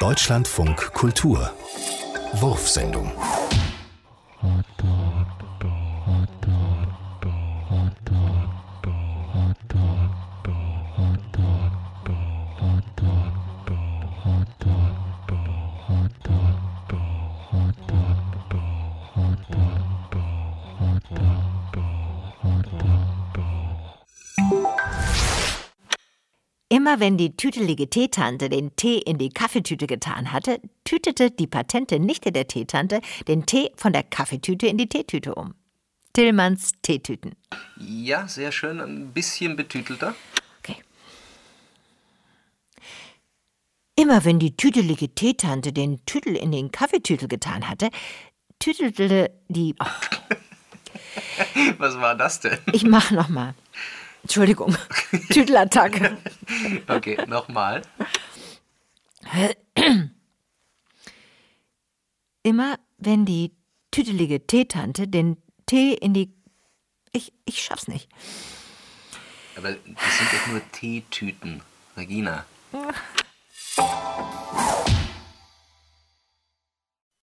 Deutschlandfunk Kultur Wurfsendung Immer wenn die tütelige Teetante den Tee in die Kaffeetüte getan hatte, tütete die patente Nichte der Teetante den Tee von der Kaffeetüte in die Teetüte um. Tillmanns Teetüten. Ja, sehr schön. Ein bisschen betütelter. Okay. Immer wenn die tütelige Teetante den Tütel in den Kaffeetütel getan hatte, tütelte die. Oh. Was war das denn? Ich mach noch mal. Entschuldigung. Tütelattacke. Okay, nochmal. Immer wenn die tütelige Teetante den Tee in die. Ich, ich schaff's nicht. Aber das sind doch nur Teetüten, Regina.